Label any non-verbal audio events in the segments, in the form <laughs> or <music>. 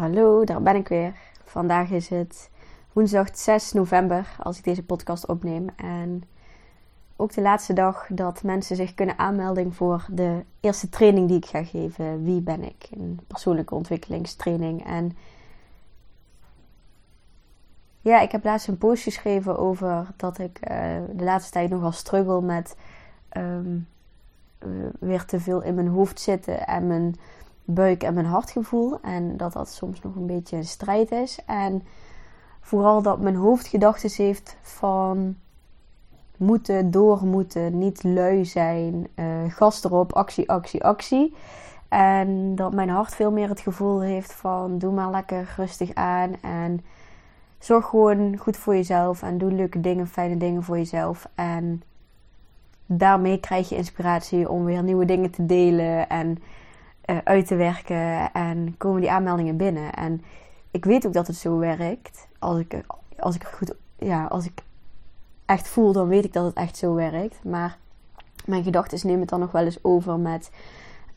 Hallo, daar ben ik weer. Vandaag is het woensdag 6 november als ik deze podcast opneem. En ook de laatste dag dat mensen zich kunnen aanmelden voor de eerste training die ik ga geven. Wie ben ik? Een persoonlijke ontwikkelingstraining. En ja, ik heb laatst een post geschreven over dat ik uh, de laatste tijd nogal struggle met um, weer te veel in mijn hoofd zitten en mijn buik en mijn hartgevoel. En dat dat soms nog een beetje een strijd is. En vooral dat mijn hoofd gedachten heeft van moeten, door moeten, niet lui zijn, uh, gas erop, actie, actie, actie. En dat mijn hart veel meer het gevoel heeft van doe maar lekker rustig aan en zorg gewoon goed voor jezelf en doe leuke dingen, fijne dingen voor jezelf. En daarmee krijg je inspiratie om weer nieuwe dingen te delen en uh, uit te werken en komen die aanmeldingen binnen. En ik weet ook dat het zo werkt. Als ik, als ik goed, ja, als ik echt voel, dan weet ik dat het echt zo werkt. Maar mijn gedachten nemen het dan nog wel eens over met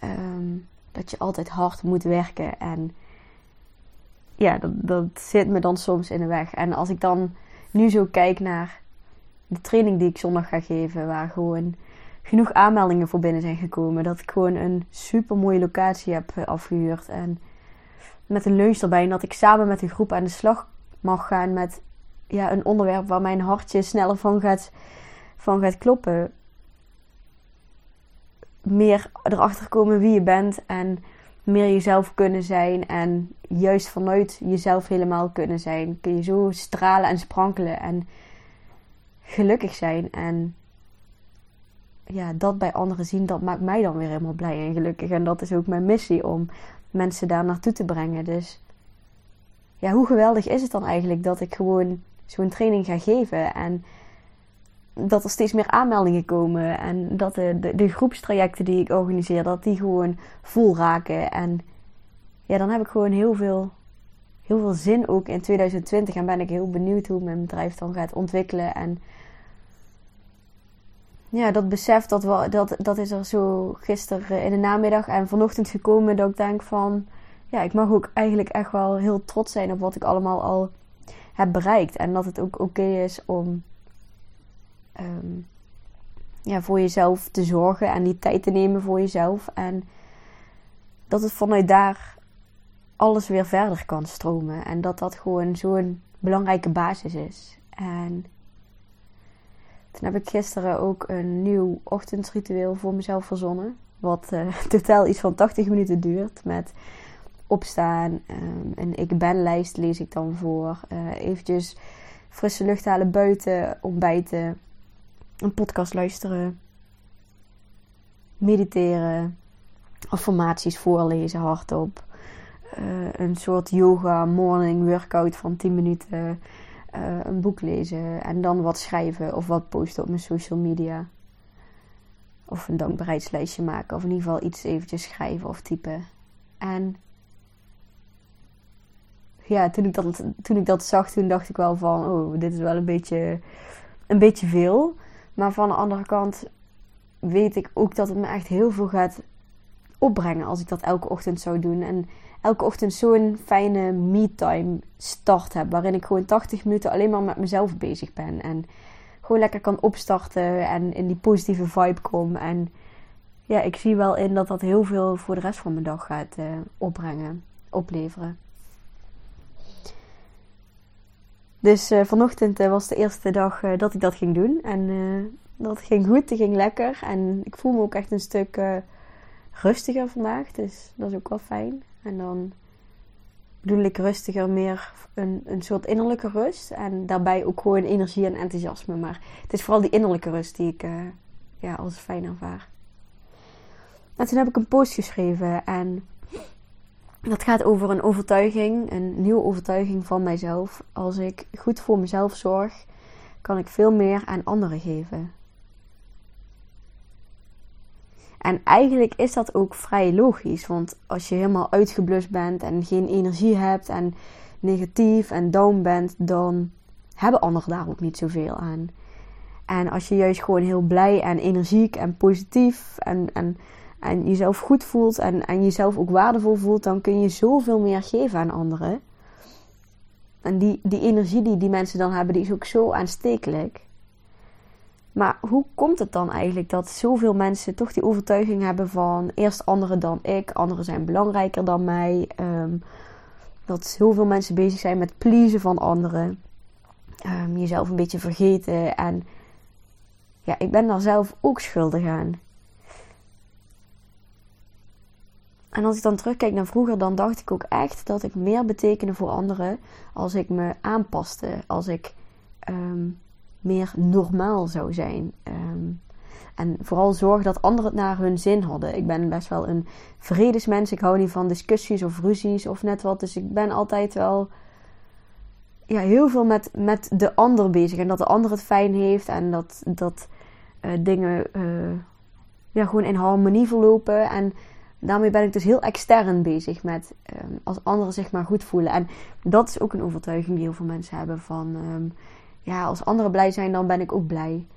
um, dat je altijd hard moet werken. En ja, dat, dat zit me dan soms in de weg. En als ik dan nu zo kijk naar de training die ik zondag ga geven, waar gewoon genoeg aanmeldingen voor binnen zijn gekomen. Dat ik gewoon een super mooie locatie heb eh, afgehuurd. En met een lunch erbij. En dat ik samen met een groep aan de slag mag gaan met ja, een onderwerp waar mijn hartje sneller van gaat, van gaat kloppen. Meer erachter komen wie je bent en meer jezelf kunnen zijn. En juist vanuit jezelf helemaal kunnen zijn. Kun je zo stralen en sprankelen en gelukkig zijn. En ja, dat bij anderen zien, dat maakt mij dan weer helemaal blij en gelukkig. En dat is ook mijn missie om mensen daar naartoe te brengen. Dus ja, hoe geweldig is het dan eigenlijk dat ik gewoon zo'n training ga geven en dat er steeds meer aanmeldingen komen en dat de, de, de, groepstrajecten die ik organiseer, dat die gewoon vol raken. En ja, dan heb ik gewoon heel veel, heel veel zin ook in 2020 en ben ik heel benieuwd hoe mijn bedrijf dan gaat ontwikkelen en ja, dat besef, dat, we, dat, dat is er zo gisteren in de namiddag en vanochtend gekomen dat ik denk van... Ja, ik mag ook eigenlijk echt wel heel trots zijn op wat ik allemaal al heb bereikt. En dat het ook oké is om um, ja, voor jezelf te zorgen en die tijd te nemen voor jezelf. En dat het vanuit daar alles weer verder kan stromen. En dat dat gewoon zo'n belangrijke basis is. En toen heb ik gisteren ook een nieuw ochtendritueel voor mezelf verzonnen. Wat uh, <laughs> totaal iets van 80 minuten duurt. Met opstaan. Um, een ik ben lijst lees ik dan voor. Uh, eventjes frisse lucht halen buiten. Ontbijten. Een podcast luisteren. Mediteren. Affirmaties voorlezen hardop. Uh, een soort yoga morning workout van 10 minuten uh, een boek lezen en dan wat schrijven of wat posten op mijn social media. Of een dankbaarheidslijstje maken of in ieder geval iets eventjes schrijven of typen. En ja, toen ik dat, toen ik dat zag, toen dacht ik wel van, oh, dit is wel een beetje, een beetje veel. Maar van de andere kant weet ik ook dat het me echt heel veel gaat opbrengen als ik dat elke ochtend zou doen. En elke ochtend zo'n fijne me-time start heb. Waarin ik gewoon 80 minuten alleen maar met mezelf bezig ben. En gewoon lekker kan opstarten en in die positieve vibe kom. En ja, ik zie wel in dat dat heel veel voor de rest van mijn dag gaat uh, opbrengen, opleveren. Dus uh, vanochtend uh, was de eerste dag dat ik dat ging doen. En dat ging goed, het ging lekker. En ik voel me ook echt een stuk rustiger vandaag. Dus dat is ook wel fijn. En dan bedoel ik rustiger meer een, een soort innerlijke rust. En daarbij ook gewoon energie en enthousiasme. Maar het is vooral die innerlijke rust die ik uh, ja, als fijn ervaar. En toen heb ik een post geschreven en dat gaat over een overtuiging, een nieuwe overtuiging van mijzelf. Als ik goed voor mezelf zorg, kan ik veel meer aan anderen geven. En eigenlijk is dat ook vrij logisch, want als je helemaal uitgeblust bent en geen energie hebt en negatief en down bent, dan hebben anderen daar ook niet zoveel aan. En als je juist gewoon heel blij en energiek en positief en, en, en jezelf goed voelt en, en jezelf ook waardevol voelt, dan kun je zoveel meer geven aan anderen. En die, die energie die die mensen dan hebben, die is ook zo aanstekelijk. Maar hoe komt het dan eigenlijk dat zoveel mensen toch die overtuiging hebben van eerst anderen dan ik, anderen zijn belangrijker dan mij, um, dat zoveel mensen bezig zijn met pleasen van anderen, um, jezelf een beetje vergeten en ja, ik ben daar zelf ook schuldig aan. En als ik dan terugkijk naar vroeger, dan dacht ik ook echt dat ik meer betekende voor anderen als ik me aanpaste, als ik um, meer normaal zou zijn. Um, en vooral zorg dat anderen het naar hun zin hadden. Ik ben best wel een vredesmens. Ik hou niet van discussies of ruzies of net wat. Dus ik ben altijd wel ja, heel veel met, met de ander bezig. En dat de ander het fijn heeft. En dat, dat uh, dingen uh, ja, gewoon in harmonie verlopen. En daarmee ben ik dus heel extern bezig met um, als anderen zich maar goed voelen. En dat is ook een overtuiging die heel veel mensen hebben van... Um, ja, als anderen blij zijn, dan ben ik ook blij.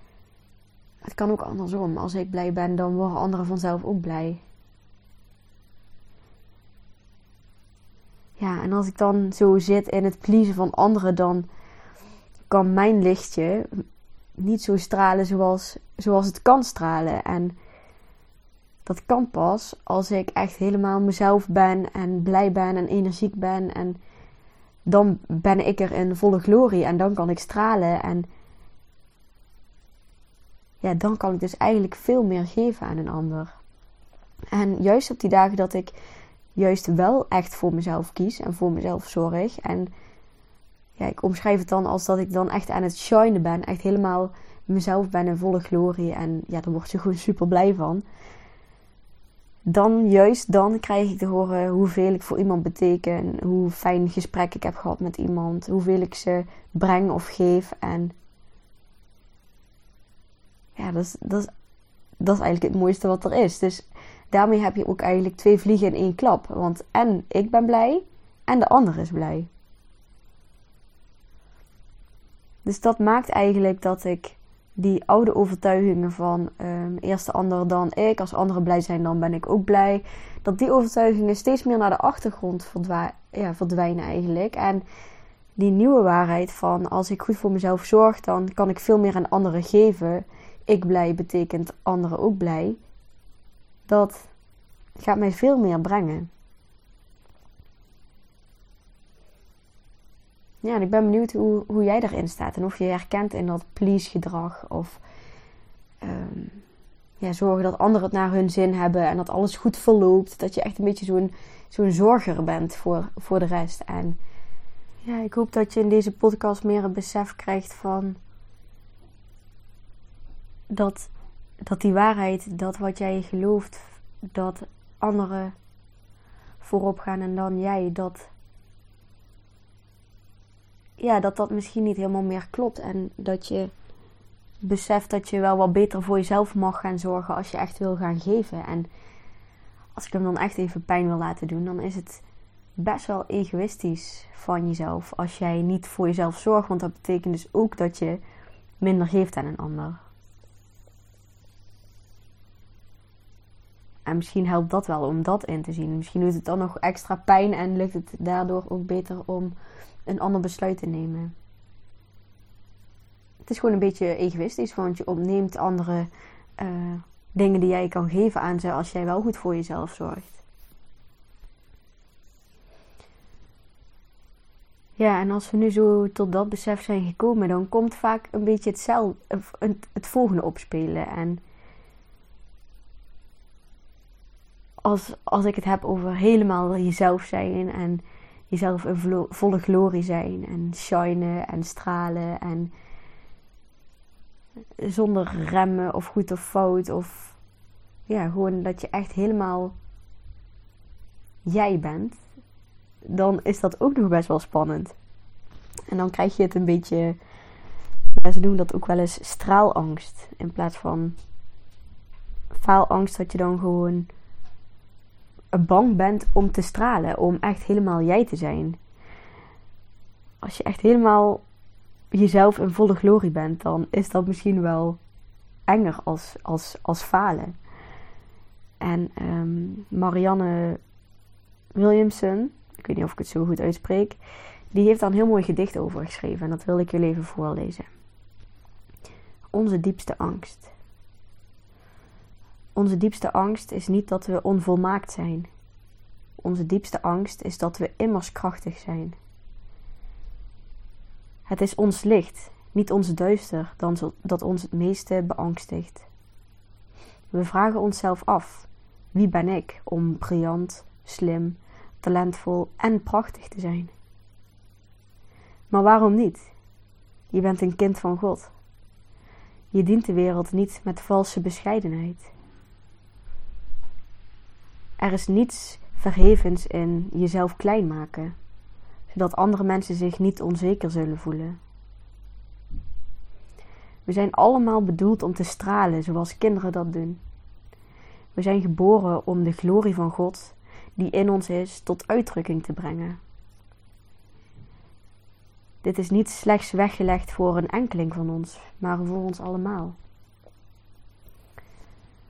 Het kan ook andersom. Als ik blij ben, dan worden anderen vanzelf ook blij. Ja, en als ik dan zo zit in het pleasen van anderen, dan kan mijn lichtje niet zo stralen zoals, zoals het kan stralen. En dat kan pas als ik echt helemaal mezelf ben en blij ben en energiek ben en dan ben ik er in volle glorie en dan kan ik stralen. En ja, dan kan ik dus eigenlijk veel meer geven aan een ander. En juist op die dagen dat ik juist wel echt voor mezelf kies en voor mezelf zorg. En ja, ik omschrijf het dan als dat ik dan echt aan het shinen ben. Echt helemaal mezelf ben in volle glorie. En ja, daar word je gewoon super blij van dan, juist dan, krijg ik te horen hoeveel ik voor iemand beteken. Hoe fijn gesprek ik heb gehad met iemand. Hoeveel ik ze breng of geef. En ja, dat is, dat is, dat is eigenlijk het mooiste wat er is. Dus daarmee heb je ook eigenlijk twee vliegen in één klap. Want en ik ben blij en de ander is blij. Dus dat maakt eigenlijk dat ik die oude overtuigingen van um, eerst de ander dan ik, als anderen blij zijn, dan ben ik ook blij. Dat die overtuigingen steeds meer naar de achtergrond ja, verdwijnen eigenlijk. En die nieuwe waarheid van als ik goed voor mezelf zorg, dan kan ik veel meer aan anderen geven. Ik blij betekent anderen ook blij. Dat gaat mij veel meer brengen. Ja, ik ben benieuwd hoe, hoe jij erin staat. En of je herkent in dat please gedrag. Of um, ja, zorgen dat anderen het naar hun zin hebben. En dat alles goed verloopt. Dat je echt een beetje zo'n zo'n zorger bent voor, voor de rest. En ja, ik hoop dat je in deze podcast meer een besef krijgt van... Dat, dat die waarheid, dat wat jij gelooft, dat anderen voorop gaan en dan jij, dat ja, dat dat misschien niet helemaal meer klopt. En dat je beseft dat je wel wat beter voor jezelf mag gaan zorgen als je echt wil gaan geven. En als ik hem dan echt even pijn wil laten doen, dan is het best wel egoïstisch van jezelf als jij niet voor jezelf zorgt. Want dat betekent dus ook dat je minder geeft aan een ander. En misschien helpt dat wel om dat in te zien. Misschien doet het dan nog extra pijn en lukt het daardoor ook beter om een ander besluit te nemen. Het is gewoon een beetje egoïstisch, want je ontneemt andere uh, dingen die jij kan geven aan ze als jij wel goed voor jezelf zorgt. Ja, en als we nu zo tot dat besef zijn gekomen, dan komt vaak een beetje hetzelfde, het volgende opspelen. En als, als ik het heb over helemaal jezelf zijn en jezelf in volle glorie zijn en shinen en stralen en zonder remmen of goed of fout of ja, gewoon dat je echt helemaal jij bent, dan is dat ook nog best wel spannend. En dan krijg je het een beetje, ja, ze noemen dat ook wel eens straalangst in plaats van faalangst, dat je dan gewoon bang bent om te stralen, om echt helemaal jij te zijn. Als je echt helemaal jezelf in volle glorie bent, dan is dat misschien wel enger als, als, als falen. En um, Marianne Williamson, ik weet niet of ik het zo goed uitspreek, die heeft daar een heel mooi gedicht over geschreven en dat wil ik jullie even voorlezen. Onze diepste angst. Onze diepste angst is niet dat we onvolmaakt zijn. Onze diepste angst is dat we immers krachtig zijn. Het is ons licht, niet ons duister, dat ons het meeste beangstigt. We vragen onszelf af: wie ben ik om briljant, slim, talentvol en prachtig te zijn? Maar waarom niet? Je bent een kind van God. Je dient de wereld niet met valse bescheidenheid. Er is niets verhevens in jezelf klein maken, zodat andere mensen zich niet onzeker zullen voelen. We zijn allemaal bedoeld om te stralen zoals kinderen dat doen. We zijn geboren om de glorie van God, die in ons is, tot uitdrukking te brengen. Dit is niet slechts weggelegd voor een enkeling van ons, maar voor ons allemaal.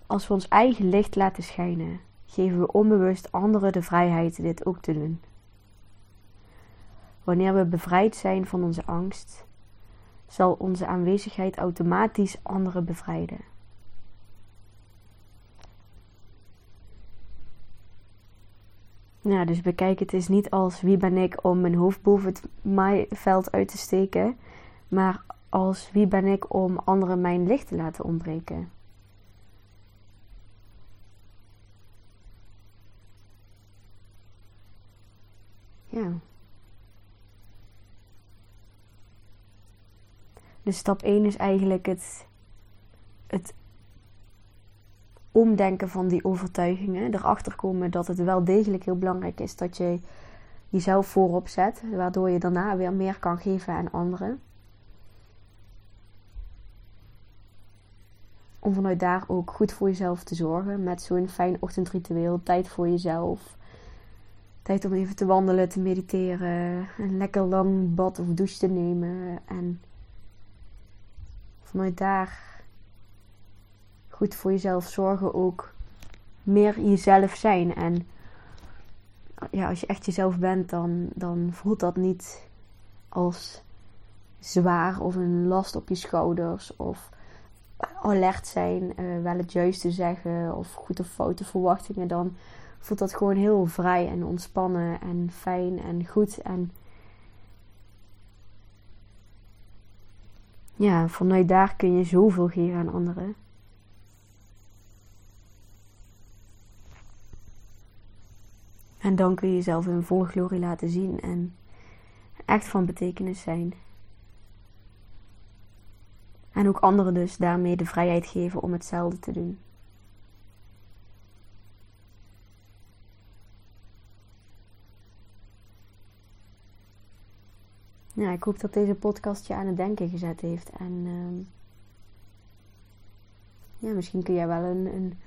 Als we ons eigen licht laten schijnen, geven we onbewust anderen de vrijheid dit ook te doen. Wanneer we bevrijd zijn van onze angst, zal onze aanwezigheid automatisch anderen bevrijden. Nou, dus bekijk het is niet als wie ben ik om mijn hoofd boven het maaiveld uit te steken, maar als wie ben ik om anderen mijn licht te laten ontbreken. Ja. Dus stap 1 is eigenlijk het, het omdenken van die overtuigingen. Erachter komen dat het wel degelijk heel belangrijk is dat je jezelf voorop zet. Waardoor je daarna weer meer kan geven aan anderen. Om vanuit daar ook goed voor jezelf te zorgen. Met zo'n fijn ochtendritueel. Tijd voor jezelf. Tijd om even te wandelen, te mediteren. Een lekker lang bad of douche te nemen. En vanuit daar goed voor jezelf zorgen ook meer jezelf zijn. En ja, als je echt jezelf bent, dan, dan voelt dat niet als zwaar of een last op je schouders. Of alert zijn, uh, wel het juiste zeggen of goed of foute verwachtingen. Dan voelt dat gewoon heel vrij en ontspannen en fijn en goed. En ja, vanuit daar kun je zoveel geven aan anderen. En dan kun je jezelf in volle glorie laten zien en echt van betekenis zijn. En ook anderen dus daarmee de vrijheid geven om hetzelfde te doen. Ja, ik hoop dat deze podcast je aan het denken gezet heeft. En uh, ja, misschien kun jij wel een, een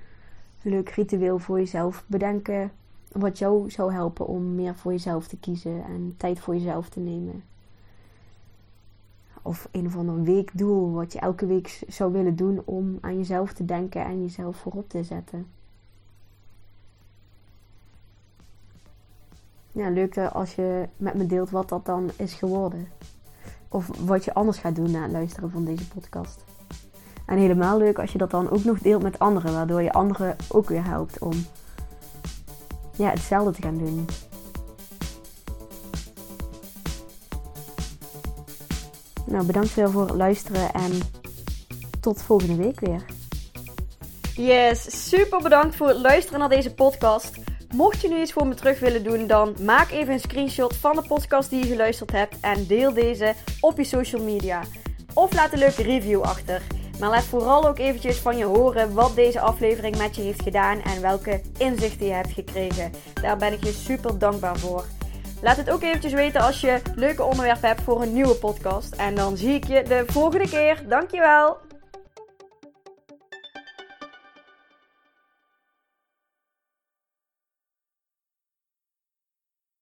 leuk ritueel voor jezelf bedenken wat jou zou helpen om meer voor jezelf te kiezen en tijd voor jezelf te nemen. Of een of ander weekdoel wat je elke week zou willen doen om aan jezelf te denken en jezelf voorop te zetten. Ja, leuk als je met me deelt wat dat dan is geworden. Of wat je anders gaat doen na het luisteren van deze podcast. En helemaal leuk als je dat dan ook nog deelt met anderen, waardoor je anderen ook weer helpt om ja, hetzelfde te gaan doen. Nou, bedankt weer voor het luisteren en tot volgende week weer. Yes, super bedankt voor het luisteren naar deze podcast. Mocht je nu iets voor me terug willen doen, dan maak even een screenshot van de podcast die je geluisterd hebt en deel deze op je social media. Of laat een leuke review achter. Maar laat vooral ook eventjes van je horen wat deze aflevering met je heeft gedaan en welke inzichten je hebt gekregen. Daar ben ik je super dankbaar voor. Laat het ook eventjes weten als je leuke onderwerpen hebt voor een nieuwe podcast. En dan zie ik je de volgende keer. Dankjewel!